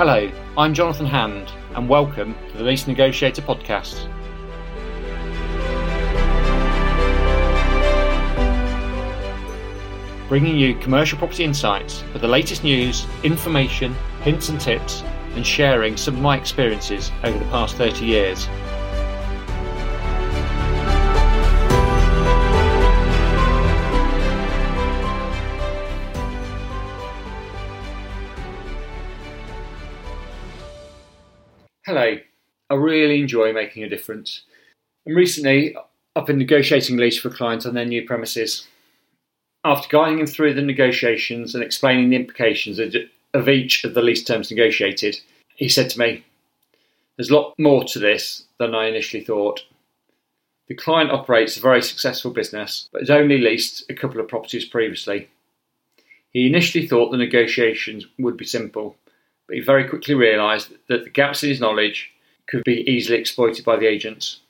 Hello, I'm Jonathan Hand, and welcome to the Lease Negotiator podcast. Bringing you commercial property insights for the latest news, information, hints and tips, and sharing some of my experiences over the past 30 years. Hello, I really enjoy making a difference. And recently, I've been negotiating lease for clients on their new premises. After guiding them through the negotiations and explaining the implications of each of the lease terms negotiated, he said to me, There's a lot more to this than I initially thought. The client operates a very successful business, but has only leased a couple of properties previously. He initially thought the negotiations would be simple, but he very quickly realised that the gaps in his knowledge could be easily exploited by the agents.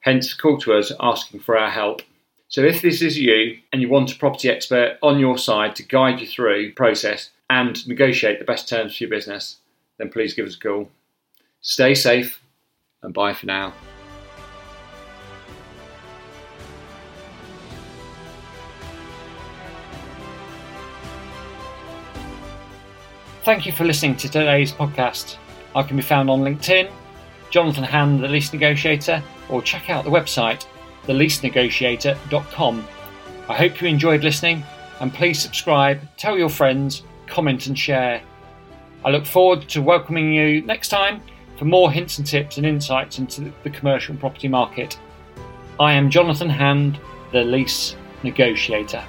Hence, call to us asking for our help. So, if this is you and you want a property expert on your side to guide you through the process and negotiate the best terms for your business, then please give us a call. Stay safe and bye for now. Thank you for listening to today's podcast. I can be found on LinkedIn, Jonathan Hand, the lease negotiator, or check out the website, theleasenegotiator.com. I hope you enjoyed listening and please subscribe, tell your friends, comment, and share. I look forward to welcoming you next time for more hints and tips and insights into the commercial property market. I am Jonathan Hand, the lease negotiator.